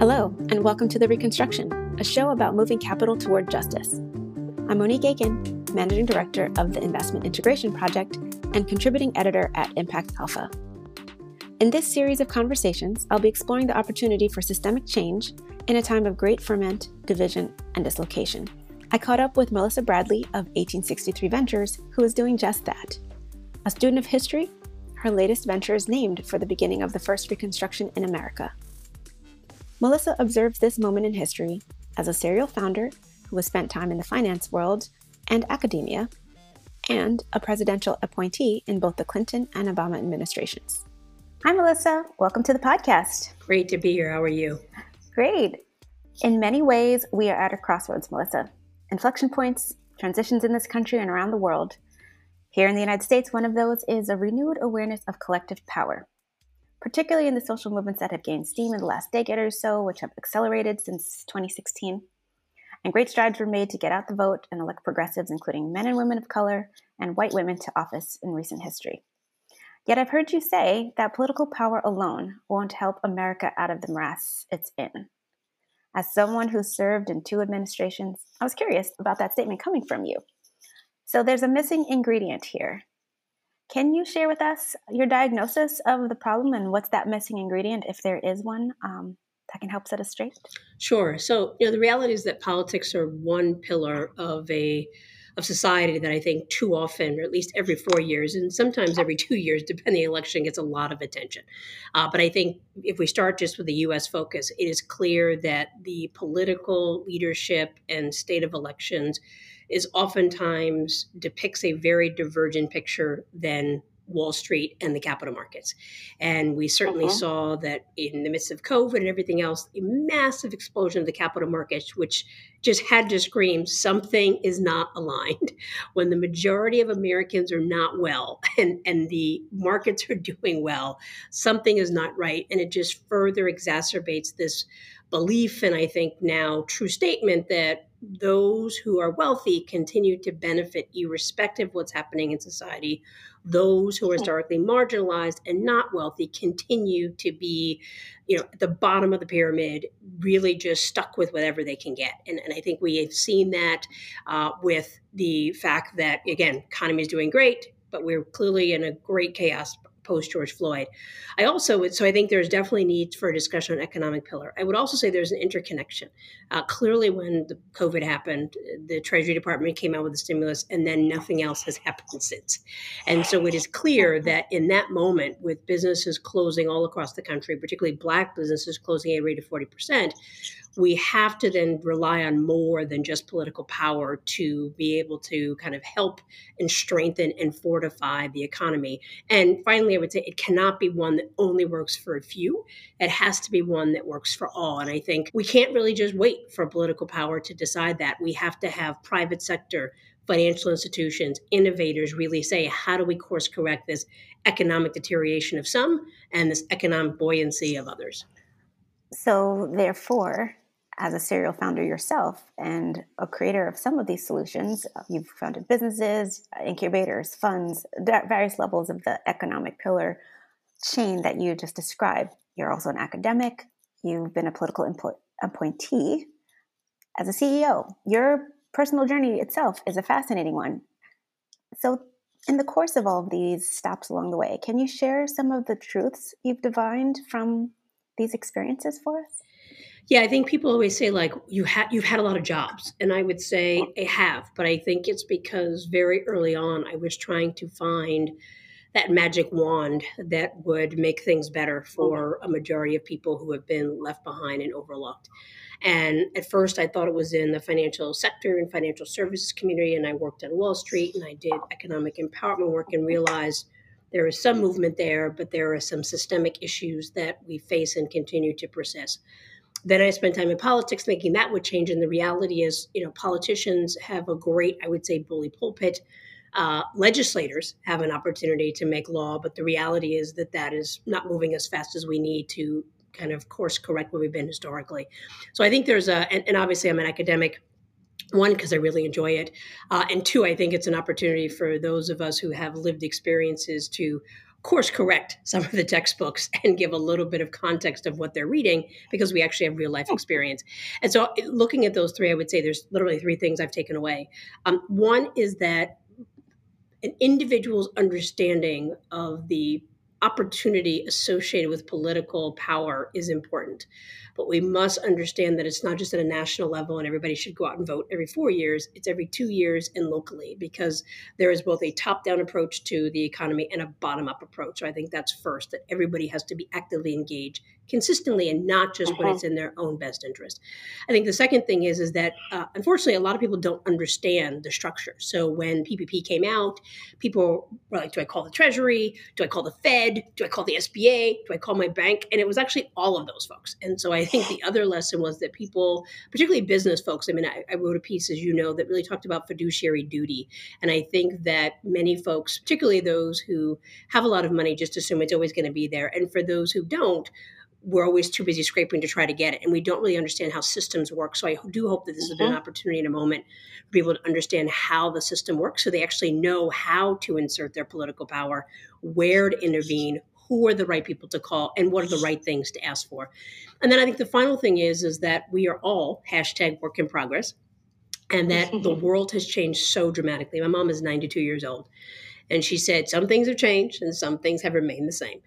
Hello, and welcome to The Reconstruction, a show about moving capital toward justice. I'm Monique Aiken, Managing Director of the Investment Integration Project and contributing editor at Impact Alpha. In this series of conversations, I'll be exploring the opportunity for systemic change in a time of great ferment, division, and dislocation. I caught up with Melissa Bradley of 1863 Ventures, who is doing just that. A student of history, her latest venture is named for the beginning of the first Reconstruction in America. Melissa observes this moment in history as a serial founder who has spent time in the finance world and academia, and a presidential appointee in both the Clinton and Obama administrations. Hi, Melissa. Welcome to the podcast. Great to be here. How are you? Great. In many ways, we are at a crossroads, Melissa. Inflection points, transitions in this country and around the world. Here in the United States, one of those is a renewed awareness of collective power particularly in the social movements that have gained steam in the last decade or so, which have accelerated since 2016. And great strides were made to get out the vote and elect progressives, including men and women of color and white women, to office in recent history. Yet I've heard you say that political power alone won't help America out of the morass it's in. As someone who served in two administrations, I was curious about that statement coming from you. So there's a missing ingredient here. Can you share with us your diagnosis of the problem and what's that missing ingredient, if there is one, um, that can help set us straight? Sure. So, you know, the reality is that politics are one pillar of a of society that I think too often, or at least every four years, and sometimes every two years, depending on the election, gets a lot of attention. Uh, but I think if we start just with the U.S. focus, it is clear that the political leadership and state of elections is oftentimes depicts a very divergent picture than Wall Street and the capital markets. And we certainly uh-huh. saw that in the midst of COVID and everything else, a massive explosion of the capital markets, which just had to scream something is not aligned when the majority of Americans are not well and, and the markets are doing well, something is not right. And it just further exacerbates this belief and I think now true statement that those who are wealthy continue to benefit irrespective of what's happening in society. Those who are historically marginalized and not wealthy continue to be, you know, at the bottom of the pyramid, really just stuck with whatever they can get. And, and I think we have seen that uh, with the fact that, again, economy is doing great, but we're clearly in a great chaos post George Floyd. I also, would, so I think there's definitely needs for a discussion on economic pillar. I would also say there's an interconnection. Uh, clearly, when the COVID happened, the Treasury Department came out with a stimulus, and then nothing else has happened since. And so it is clear that in that moment, with businesses closing all across the country, particularly Black businesses closing at a rate of 40 percent, we have to then rely on more than just political power to be able to kind of help and strengthen and fortify the economy. And finally, I would say it cannot be one that only works for a few. It has to be one that works for all. And I think we can't really just wait for political power to decide that. We have to have private sector financial institutions, innovators really say, how do we course correct this economic deterioration of some and this economic buoyancy of others? So, therefore, as a serial founder yourself and a creator of some of these solutions, you've founded businesses, incubators, funds, various levels of the economic pillar chain that you just described. You're also an academic, you've been a political impo- appointee. As a CEO, your personal journey itself is a fascinating one. So, in the course of all of these stops along the way, can you share some of the truths you've divined from these experiences for us? Yeah, I think people always say like you have you've had a lot of jobs, and I would say I have, but I think it's because very early on I was trying to find that magic wand that would make things better for mm-hmm. a majority of people who have been left behind and overlooked. And at first, I thought it was in the financial sector and financial services community, and I worked on Wall Street and I did economic empowerment work and realized there is some movement there, but there are some systemic issues that we face and continue to persist. Then I spent time in politics making that would change. And the reality is, you know, politicians have a great, I would say, bully pulpit. Uh, legislators have an opportunity to make law, but the reality is that that is not moving as fast as we need to kind of course correct where we've been historically. So I think there's a, and, and obviously I'm an academic one because i really enjoy it uh, and two i think it's an opportunity for those of us who have lived experiences to course correct some of the textbooks and give a little bit of context of what they're reading because we actually have real life oh. experience. And so, looking at those three, I would say there's literally three things I've taken away. Um, one is that an individual's understanding of the opportunity associated with political power is important. But we must understand that it's not just at a national level and everybody should go out and vote every four years. It's every two years and locally because there is both a top down approach to the economy and a bottom up approach. So I think that's first, that everybody has to be actively engaged consistently and not just when it's uh-huh. in their own best interest. I think the second thing is is that uh, unfortunately a lot of people don't understand the structure. So when PPP came out, people were like, "Do I call the Treasury? Do I call the Fed? Do I call the SBA? Do I call my bank?" And it was actually all of those folks. And so I think the other lesson was that people, particularly business folks, I mean, I, I wrote a piece, as you know, that really talked about fiduciary duty, and I think that many folks, particularly those who have a lot of money, just assume it's always going to be there, and for those who don't we're always too busy scraping to try to get it. And we don't really understand how systems work. So i do hope that this has been an mm-hmm. opportunity in a moment for people to understand how the system works so they actually know how to insert their political power where to intervene who are the right people to call and what are the right things to ask for. And then i think the final thing is is that we are all hashtag work in progress and that the world has changed so dramatically. My mom is 92 years old and she said some things have changed and some things have remained the same.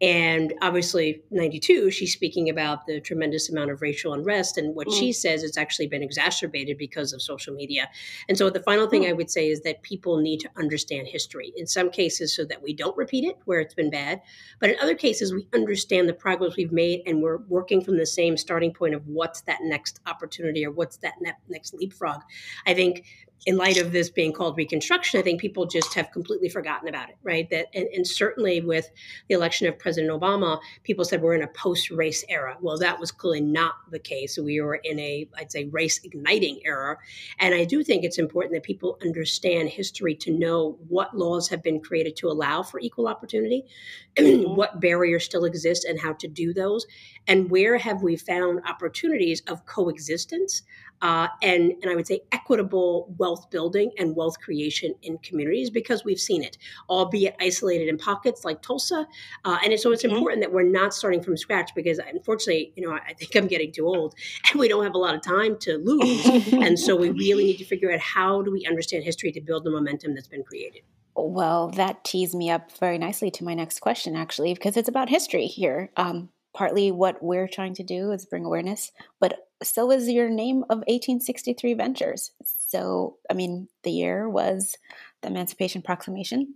And obviously, 92, she's speaking about the tremendous amount of racial unrest. And what mm. she says it's actually been exacerbated because of social media. And so the final thing mm. I would say is that people need to understand history in some cases so that we don't repeat it where it's been bad. But in other cases, we understand the progress we've made and we're working from the same starting point of what's that next opportunity or what's that next leapfrog. I think in light of this being called reconstruction, I think people just have completely forgotten about it, right? That and, and, certainly with the election of President Obama, people said we're in a post-race era. Well, that was clearly not the case. We were in a, I'd say, race igniting era. And I do think it's important that people understand history to know what laws have been created to allow for equal opportunity, what barriers still exist and how to do those, and where have we found opportunities of coexistence uh, and, and I would say equitable wealth building and wealth creation in communities because we've seen it, albeit isolated in pockets like Tulsa. Uh, and so it's important that we're not starting from scratch because unfortunately, you know, I think I'm getting too old and we don't have a lot of time to lose. and so we really need to figure out how do we understand history to build the momentum that's been created. Well, that tees me up very nicely to my next question, actually, because it's about history here. Um, partly what we're trying to do is bring awareness, but so is your name of 1863 Ventures. So, I mean, the year was the Emancipation Proclamation,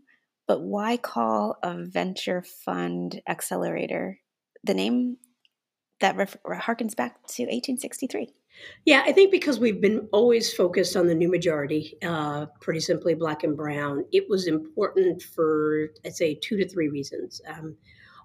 but why call a venture fund accelerator the name that harkens back to 1863? Yeah, I think because we've been always focused on the new majority, uh, pretty simply black and brown, it was important for, I'd say, two to three reasons. Um,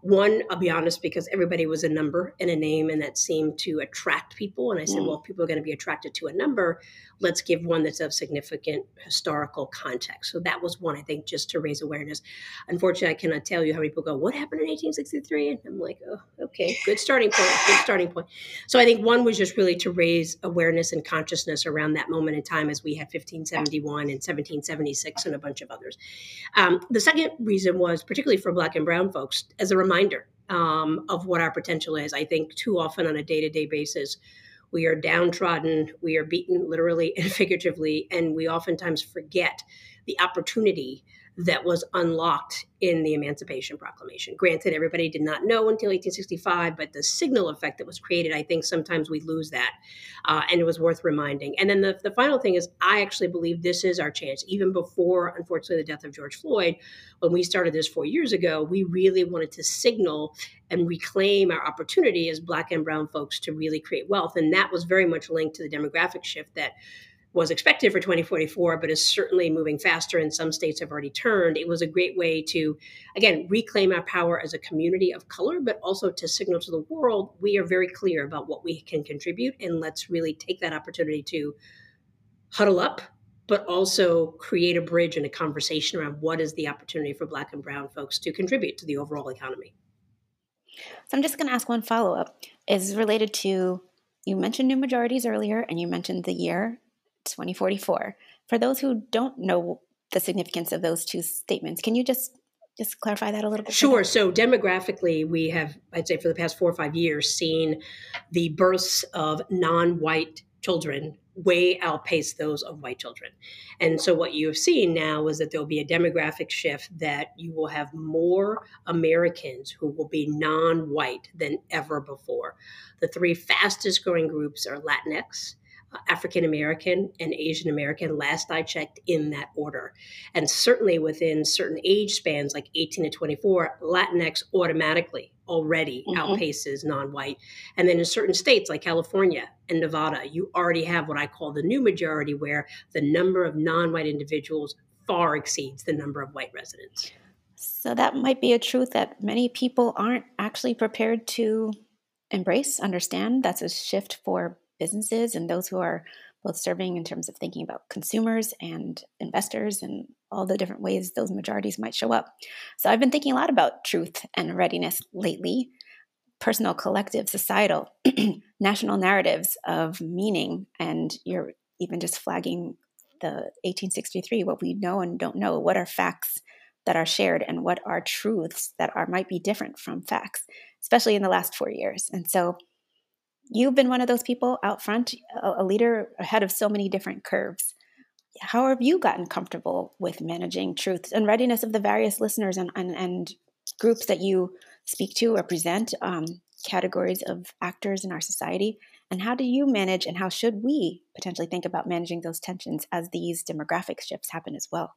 one, I'll be honest, because everybody was a number and a name, and that seemed to attract people. And I said, mm. well, if people are going to be attracted to a number, let's give one that's of significant historical context. So that was one, I think, just to raise awareness. Unfortunately, I cannot tell you how many people go, what happened in 1863? And I'm like, oh, okay, good starting point, good starting point. So I think one was just really to raise awareness and consciousness around that moment in time as we had 1571 and 1776 and a bunch of others. Um, the second reason was particularly for Black and Brown folks, as a reminder um, of what our potential is. I think too often on a day to day basis, we are downtrodden, we are beaten literally and figuratively, and we oftentimes forget the opportunity that was unlocked in the Emancipation Proclamation. Granted, everybody did not know until 1865, but the signal effect that was created, I think sometimes we lose that. Uh, and it was worth reminding. And then the, the final thing is, I actually believe this is our chance. Even before, unfortunately, the death of George Floyd, when we started this four years ago, we really wanted to signal and reclaim our opportunity as Black and Brown folks to really create wealth. And that was very much linked to the demographic shift that was expected for 2044, but is certainly moving faster, and some states have already turned. It was a great way to, again, reclaim our power as a community of color, but also to signal to the world we are very clear about what we can contribute, and let's really take that opportunity to huddle up, but also create a bridge and a conversation around what is the opportunity for Black and Brown folks to contribute to the overall economy. So I'm just going to ask one follow up. Is related to you mentioned new majorities earlier, and you mentioned the year 2044. For those who don't know the significance of those two statements, can you just just clarify that a little bit? Sure. So demographically, we have, I'd say, for the past four or five years, seen the births of non-white children way outpace those of white children. And so what you have seen now is that there'll be a demographic shift that you will have more Americans who will be non-white than ever before. The three fastest growing groups are Latinx, African American and Asian American, last I checked, in that order. And certainly within certain age spans, like 18 to 24, Latinx automatically already mm-hmm. outpaces non white. And then in certain states like California and Nevada, you already have what I call the new majority, where the number of non white individuals far exceeds the number of white residents. So that might be a truth that many people aren't actually prepared to embrace, understand. That's a shift for businesses and those who are both serving in terms of thinking about consumers and investors and all the different ways those majorities might show up. So I've been thinking a lot about truth and readiness lately personal, collective, societal, national narratives of meaning. And you're even just flagging the 1863, what we know and don't know, what are facts that are shared and what are truths that are might be different from facts, especially in the last four years. And so you've been one of those people out front, a, leader ahead of so many different curves. How have you gotten comfortable with managing truth and readiness of the various listeners and, and, and groups that you speak to or present, um, categories of actors in our society? And how do you manage and how should we potentially think about managing those tensions as these demographic shifts happen as well?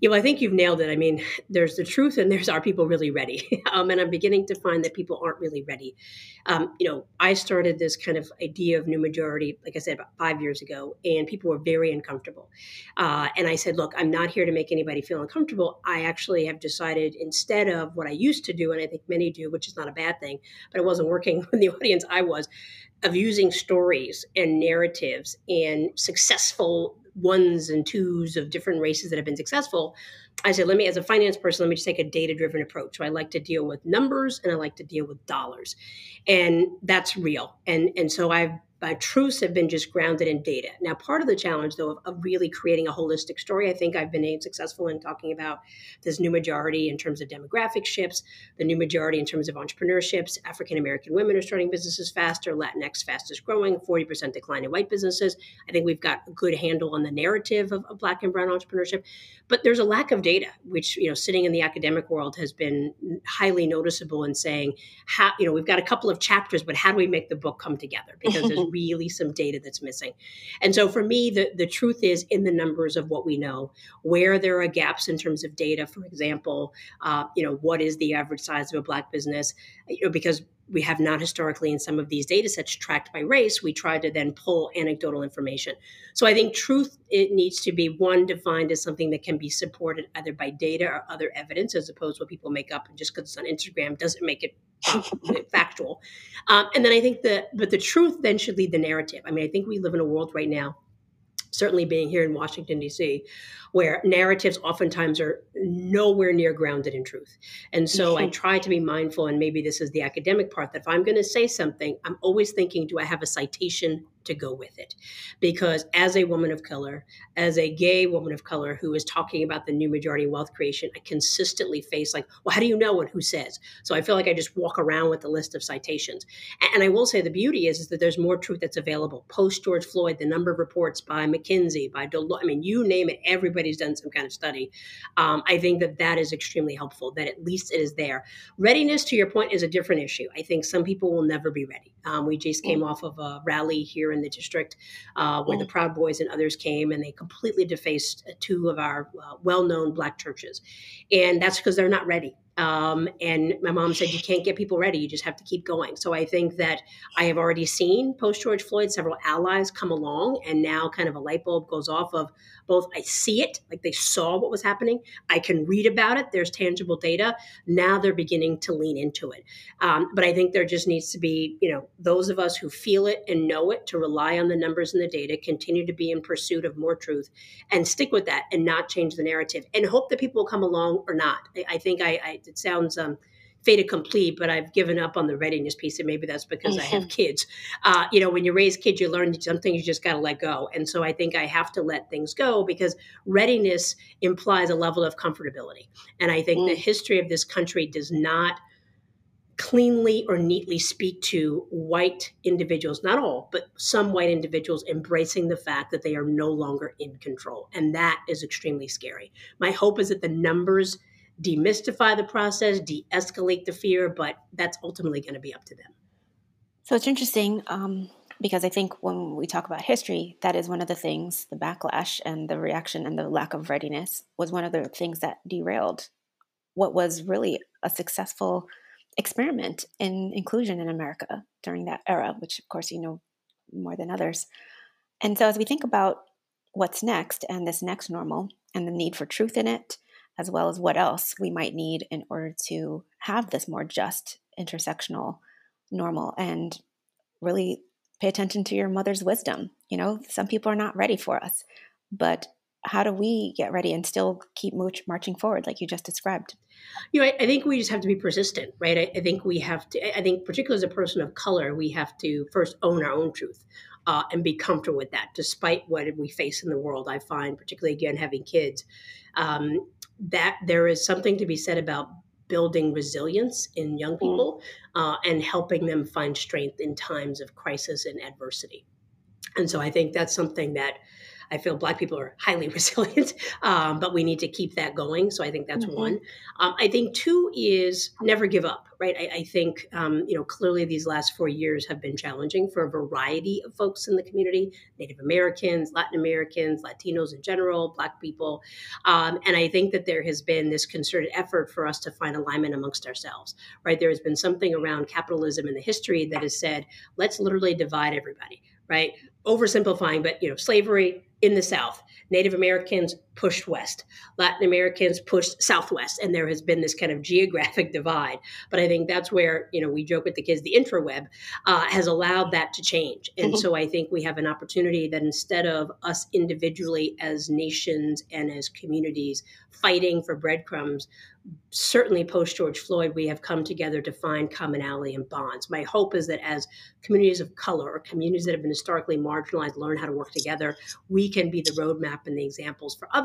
Yeah, well, I think you've nailed it. I mean, there's the truth, and there's are people really ready? um, and I'm beginning to find that people aren't really ready. Um, you know, I started this kind of idea of new majority, like I said, about five years ago, and people were very uncomfortable. Uh, and I said, look, I'm not here to make anybody feel uncomfortable. I actually have decided instead of what I used to do, and I think many do, which is not a bad thing, but it wasn't working with the audience I was, of using stories and narratives and successful ones and twos of different races that have been successful, I said, let me, as a finance person, let me just take a data driven approach. So I like to deal with numbers and I like to deal with dollars. And that's real. And, and so I've my truths have been just grounded in data. Now, part of the challenge, though, of, of, really creating a holistic story, I think I've been successful in talking about this new majority in terms of demographic shifts, the new majority in terms of entrepreneurships. African American women are starting businesses faster, Latinx fastest growing, 40% decline in white businesses. I think we've got a good handle on the narrative of, of Black and Brown entrepreneurship. But there's a lack of data, which, you know, sitting in the academic world has been highly noticeable in saying, how, you know, we've got a couple of chapters, but how do we make the book come together? Because there's really some data that's missing. And so for me, the, the truth is in the numbers of what we know, where there are gaps in terms of data, for example, uh, you know, what is the average size of a black business? You know, because we have not historically in some of these data sets tracked by race we try to then pull anecdotal information so i think truth it needs to be one defined as something that can be supported either by data or other evidence as opposed to what people make up and just because it's on instagram doesn't make it factual um, and then i think that but the truth then should lead the narrative i mean i think we live in a world right now certainly being here in Washington, D.C., where narratives oftentimes are nowhere near grounded in truth. And so I try to be mindful, and maybe this is the academic part, that if I'm going to say something, I'm always thinking, do I have a citation to go with it. Because as a woman of color, as a gay woman of color who is talking about the new majority wealth creation, I consistently face like, well, how do you know and who says? So I feel like I just walk around with a list of citations. And I will say the beauty is, is that there's more truth that's available. Post George Floyd, the number of reports by McKinsey, by Deloitte, I mean, you name it, everybody's done some kind of study. Um, I think that that is extremely helpful, that at least it is there. Readiness, to your point, is a different issue. I think some people will never be ready. Um, we just came mm. off of a rally here in the district uh, where the Proud Boys and others came and they completely defaced two of our uh, well known Black churches. And that's because they're not ready. Um, and my mom said, You can't get people ready. You just have to keep going. So I think that I have already seen post George Floyd several allies come along, and now kind of a light bulb goes off of both I see it, like they saw what was happening, I can read about it, there's tangible data. Now they're beginning to lean into it. Um, but I think there just needs to be, you know, those of us who feel it and know it to rely on the numbers and the data, continue to be in pursuit of more truth, and stick with that and not change the narrative and hope that people will come along or not. I, I think I, I it sounds um, fait accompli, but I've given up on the readiness piece, and maybe that's because mm-hmm. I have mm-hmm. kids. Uh, you know, when you raise kids, you learn some things you just got to let go, and so I think I have to let things go because readiness implies a level of comfortability, and I think mm. the history of this country does not cleanly or neatly speak to white individuals, not all, but some white individuals embracing the fact that they are no longer in control. And that is extremely scary. My hope is that the numbers demystify the process, de escalate the fear, but that's ultimately going to be up to them. So it's interesting um, because I think when we talk about history, that is one of the things the backlash and the reaction and the lack of readiness was one of the things that derailed what was really a successful experiment in inclusion in America during that era, which of course you know more than others. And so as we think about what's next and this next normal and the need for truth in it, as well as what else we might need in order to have this more just intersectional normal and really pay attention to your mother's wisdom. You know, some people are not ready for us, but how do we get ready and still keep marching forward like you just described? You know I, I, think we just have to be persistent right? I, I, think we have to i think particularly as a person of color we have to first own our own truth uh, and be comfortable with that despite what we face in the world. I find particularly again having kids um, that there is something to be said about building resilience in young mm. people mm. uh, and helping them find strength in times of crisis and adversity and so i think that's something that I feel Black people are highly resilient, um, but we need to keep that going. So I think that's mm-hmm. one. Um, I think two is never give up, right? I, I think, um, you know, clearly these last four years have been challenging for a variety of folks in the community Native Americans, Latin Americans, Latinos in general, Black people. Um, and I think that there has been this concerted effort for us to find alignment amongst ourselves, right? There has been something around capitalism in the history that has said, let's literally divide everybody right? Oversimplifying, but you know, slavery in the South, Native Americans pushed west, Latin Americans pushed southwest, and there has been this kind of geographic divide. But I think that's where you know we joke with the kids, the intraweb uh, has allowed that to change, and mm-hmm. so I think we have an opportunity that instead of us individually as nations and as communities fighting for breadcrumbs, certainly post George Floyd, we have come together to find commonality and bonds. My hope is that as communities of color or communities that have been historically marginalized learn how to work together, we can be the roadmap and the examples for others,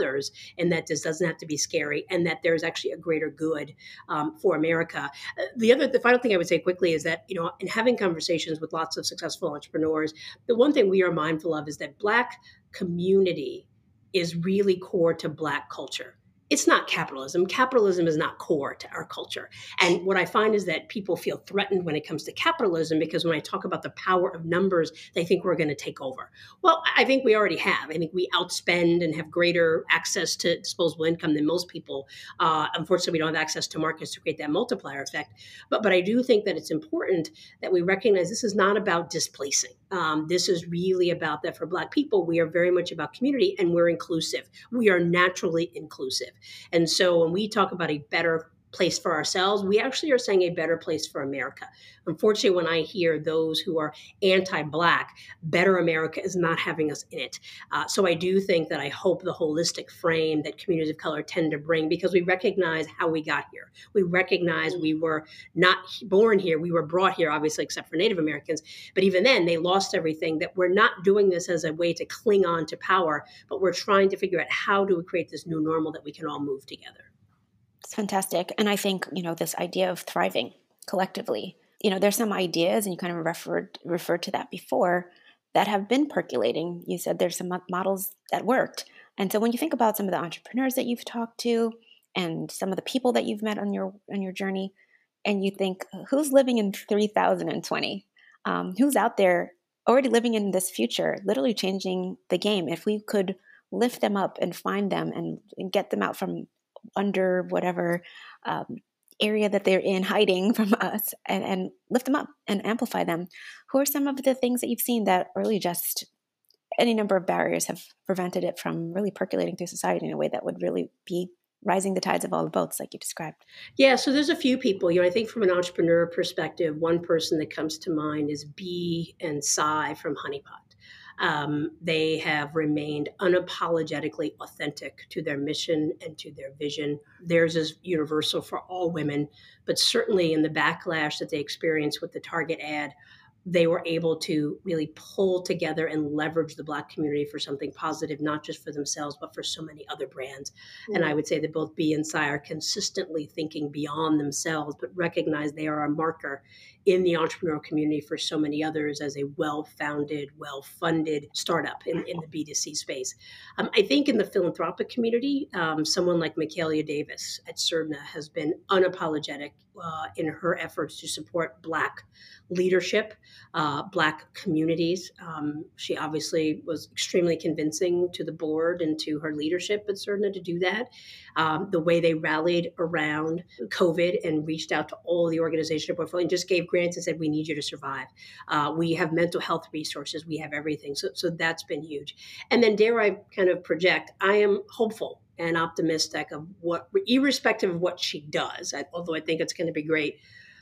and that this doesn't have to be scary, and that there's actually a greater good um, for America. Uh, the other, the final thing I would say quickly is that you know, in having conversations with lots of successful entrepreneurs, the one thing we are mindful of is that Black community is really core to Black culture it's not capitalism. Capitalism is not core to our culture. And what I find is that people feel threatened when it comes to capitalism because when I talk about the power of numbers, they think we're going to take over. Well, I think we already have. I think we outspend and have greater access to disposable income than most people. Uh, unfortunately, we don't have access to markets to create that multiplier effect. But but I do think that it's important that we recognize this is not about displacing. Um, this is really about that for Black people. We are very much about community and we're inclusive. We are naturally inclusive. And so when we talk about a better place for ourselves, we actually are saying a better place for America. Unfortunately, when I hear those who are anti Black, better America is not having us in it. Uh, so I do think that I hope the holistic frame that communities of color tend to bring, because we recognize how we got here. We recognize we were not born here, we were brought here, obviously, except for Native Americans. But even then, they lost everything, that we're not doing this as a way to cling on to power, but we're trying to figure out how do we create this new normal that we can all move together. It's fantastic. And I think, you know, this idea of thriving collectively, you know, there's some ideas, and you kind of referred referred to that before, that have been percolating. You said there's some models that worked. And so when you think about some of the entrepreneurs that you've talked to and some of the people that you've met on your on your journey, and you think, who's living in 3020? Um, who's out there already living in this future, literally changing the game? If we could lift them up and find them and, and get them out from under whatever um, area that they're in hiding from us and, and lift them up and amplify them. Who are some of the things that you've seen that really just any number of barriers have prevented it from really percolating through society in a way that would really be rising the tides of all the boats like you described? Yeah so there's a few people you know i think from an entrepreneur perspective one person that comes to mind is b and Cy from honeypot Um, they have remained unapologetically authentic to their mission and to their vision. Theirs is universal for all women, but certainly in the backlash that they experienced with the Target ad, they were able to really pull together and leverage the black community for something positive not just for themselves but for so many other brands mm-hmm. and i would say that both b and Cy are consistently thinking beyond themselves but recognize they are a marker in the entrepreneurial community for so many others as a well-founded well-funded startup in, in the b2c space um, i think in the philanthropic community um, someone like michaelia davis at Surdna has been unapologetic uh, in her efforts to support black leadership uh, Black communities. Um, she obviously was extremely convincing to the board and to her leadership at Surdna to do that. Um, the way they rallied around COVID and reached out to all the organization portfolio and just gave grants and said, "We need you to survive. Uh, we have mental health resources. We have everything." So, so that's been huge. And then, dare I kind of project? I am hopeful and optimistic of what, irrespective of what she does, although I think it's going to be great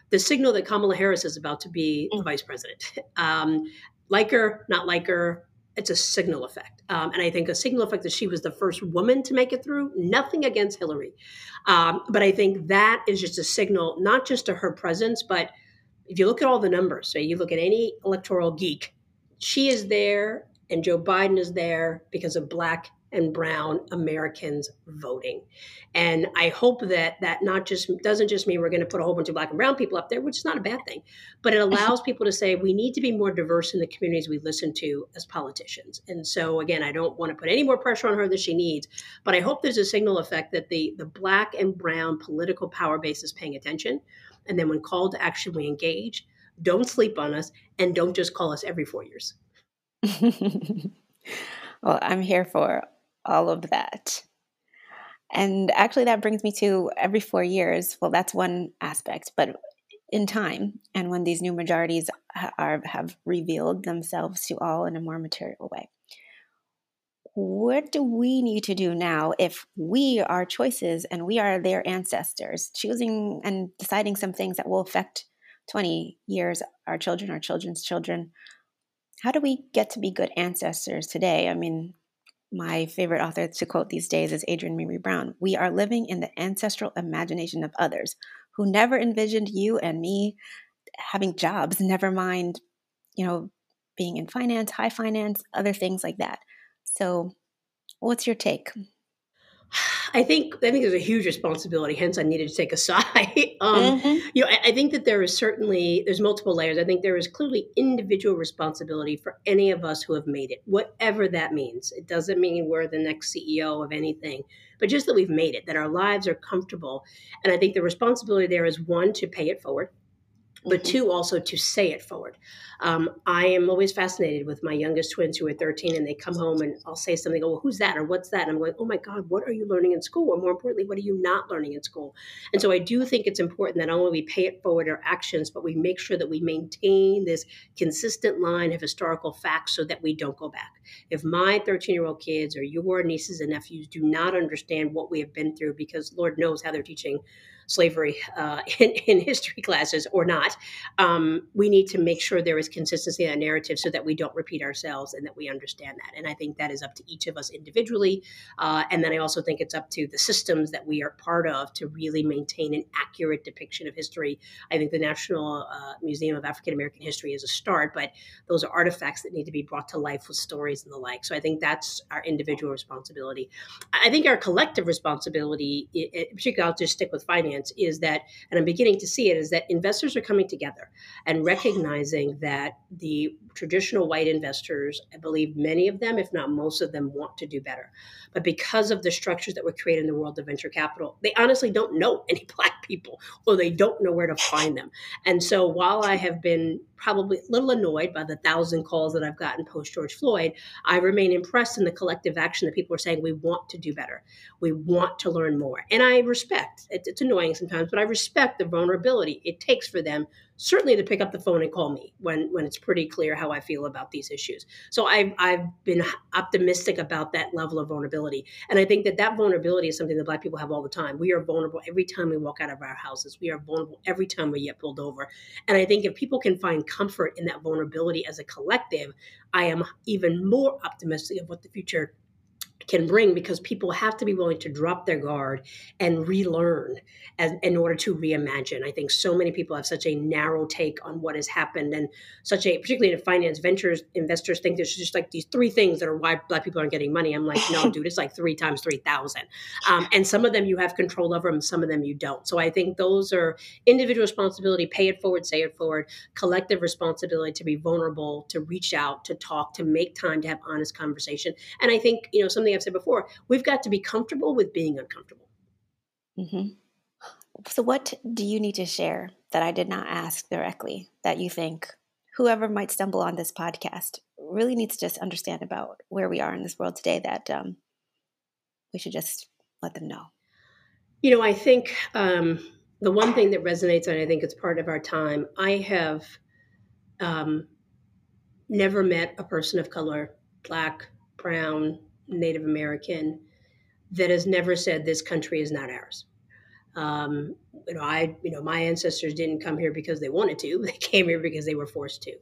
the signal that Kamala Harris is about to be mm. the vice president. Um, like her, not like her, it's a signal effect. Um, and I think a signal effect that she was the first woman to make it through, nothing against Hillary. Um, but I think that is just a signal, not just to her presence, but if you look at all the numbers, so you look at any electoral geek, she is there and Joe Biden is there because of Black and brown Americans voting. And I hope that that not just doesn't just mean we're going to put a whole bunch of black and brown people up there, which is not a bad thing, but it allows people to say we need to be more diverse in the communities we listen to as politicians. And so again, I don't want to put any more pressure on her than she needs, but I hope there's a signal effect that the the black and brown political power base is paying attention. And then when called to action, we engage. Don't sleep on us and don't just call us every four years. well, I'm here for all of that. And actually, that brings me to every four years. Well, that's one aspect, but in time, and when these new majorities are, have revealed themselves to all in a more material way, what do we need to do now if we are choices and we are their ancestors, choosing and deciding some things that will affect 20 years, our children, our children's children? How do we get to be good ancestors today? I mean, my favorite author to quote these days is Adrienne Maree Brown. We are living in the ancestral imagination of others who never envisioned you and me having jobs, never mind, you know, being in finance, high finance, other things like that. So, what's your take? I think I think there's a huge responsibility. Hence, I needed to take a side. um, mm-hmm. You know, I, I, think that there is certainly there's multiple layers. I think there is clearly individual responsibility for any of us who have made it, whatever that means. It doesn't mean we're the next CEO of anything, but just that we've made it, that our lives are comfortable. And I think the responsibility there is one to pay it forward but mm-hmm. two also to say it forward. Um, i am always fascinated with my youngest twins who are 13 and they come home and i'll say something oh well, who's that? Or what's that? And i'm going oh my god what are you learning in school? Or more importantly what are you not learning in school? And so i do think it's important that not only we pay it forward our actions but we make sure that we maintain this consistent line of historical facts so that we don't go back. If my 13 year old kids or your nieces and nephews do not understand what we have been through because lord knows how they're teaching slavery uh, in, in, history classes or not, um, we need to make sure there is consistency in that narrative so that we don't repeat ourselves and that we understand that. And I think that is up to each of us individually. Uh, and then I also think it's up to the systems that we are part of to really maintain an accurate depiction of history. I think the National uh, Museum of African American History is a start, but those are artifacts that need to be brought to life with stories and the like. So I think that's our individual responsibility. I think our collective responsibility, particularly I'll just stick with finance is that, and I'm beginning to see it, is that investors are coming together and recognizing that the traditional white investors, I believe many of them, if not most of them, want to do better. But because of the structures that were created in the world of venture capital, they honestly don't know any black people or they don't know where to find them. And so while I have been probably a little annoyed by the thousand calls that I've gotten post George Floyd, I remain impressed in the collective action that people are saying we want to do better. We want to learn more. And I respect it, it's annoying sometimes, but I respect the vulnerability it takes for them certainly to pick up the phone and call me when when it's pretty clear how I feel about these issues. So I've I've been optimistic about that level of vulnerability, and I think that that vulnerability is something that Black people have all the time. We are vulnerable every time we walk out of our houses. We are vulnerable every time we get pulled over, and I think if people can find comfort in that vulnerability as a collective, I am even more optimistic of what the future can bring because people have to be willing to drop their guard and relearn as, in order to reimagine. I think so many people have such a narrow take on what has happened and such a, particularly in finance ventures, investors think there's just like these three things that are why black people aren't getting money. I'm like, no, dude, it's like three times 3,000. Um, and some of them you have control over and some of them you don't. So I think those are individual responsibility, pay it forward, say it forward, collective responsibility to be vulnerable, to reach out, to talk, to make time to have honest conversation. And I think, you know, something I've said before, we've got to be comfortable with being uncomfortable. Mm-hmm. So, what do you need to share that I did not ask directly that you think whoever might stumble on this podcast really needs to just understand about where we are in this world today that um, we should just let them know? You know, I think um, the one thing that resonates, and I think it's part of our time, I have um, never met a person of color, black, brown, Native American, that has never said this country is not ours. Um, you know, I, you know, my ancestors didn't come here because they wanted to; they came here because they were forced to.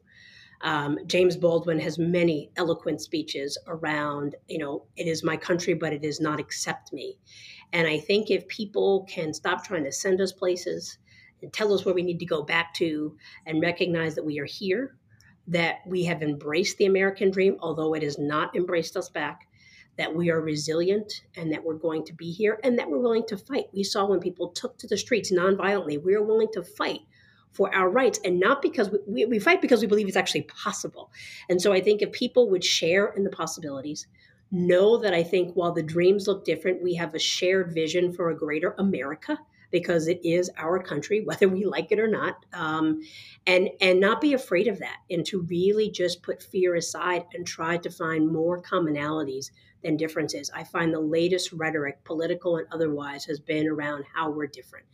Um, James Baldwin has many eloquent speeches around, you know, it is my country, but it does not accept me. And I think if people can stop trying to send us places and tell us where we need to go back to and recognize that we are here, that we have embraced the American dream, although it has not embraced us back, that we are resilient and that we're going to be here and that we're willing to fight. We saw when people took to the streets nonviolently, we are willing to fight for our rights and not because we, we, we, fight because we believe it's actually possible. And so I think if people would share in the possibilities, know that I think while the dreams look different, we have a shared vision for a greater America because it is our country, whether we like it or not, um, and and not be afraid of that, and to really just put fear aside and try to find more commonalities than differences. I find the latest rhetoric, political and otherwise, has been around how we're different.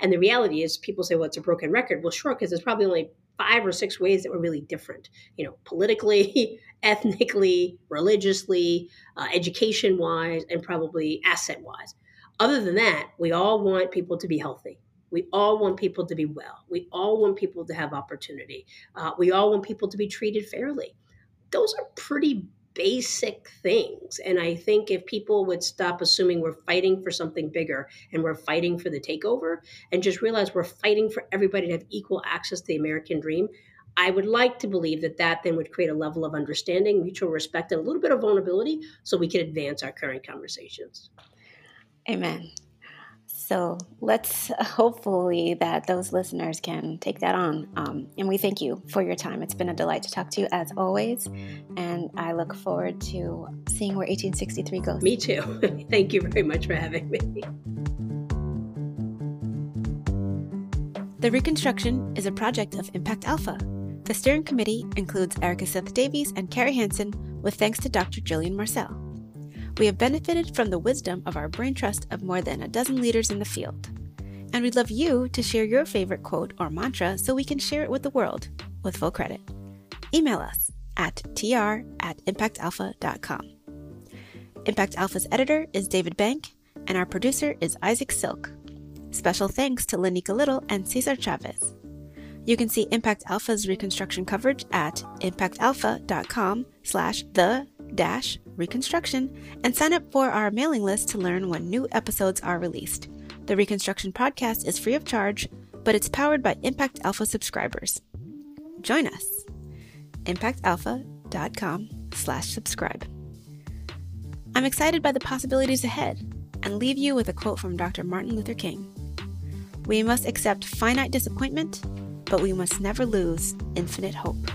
And the reality is, people say, well, it's a broken record. Well, sure, because there's probably only five or six ways that we're really different, you know, politically, ethnically, religiously, uh, education wise, and probably asset wise. Other than that, we all want people to be healthy. We all want people to be well. We all want people to have opportunity. Uh, we all want people to be treated fairly. Those are pretty basic things. And I think if people would stop assuming we're fighting for something bigger and we're fighting for the takeover and just realize we're fighting for everybody to have equal access to the American dream, I would like to believe that that then would create a level of understanding, mutual respect, and a little bit of vulnerability so we can advance our current conversations. Amen. So let's hopefully that those listeners can take that on. Um, and we thank you for your time. It's been a delight to talk to you as always. And I look forward to seeing where 1863 goes. Me too. thank you very much for having me. The Reconstruction is a project of Impact Alpha. The steering committee includes Erika Seth Davies and Carrie Hansen, with thanks to Dr. Jillian Marcel. We have benefited from the wisdom of our brain trust of more than a dozen leaders in the field. And we'd love you to share your favorite quote or mantra so we can share it with the world with full credit. Email us at tr at impactalpha.com. Impact Alpha's editor is David Bank, and our producer is Isaac Silk. Special thanks to Lanika Little and Cesar Chavez. You can see Impact Alpha's reconstruction coverage at impactalpha.com slash the dash reconstruction and sign up for our mailing list to learn when new episodes are released. The Reconstruction podcast is free of charge, but it's powered by Impact Alpha subscribers. Join us. impactalpha.com slash subscribe. I'm excited by the possibilities ahead and leave you with a quote from Dr. Martin Luther King. We must accept finite disappointment, but we must never lose infinite hope.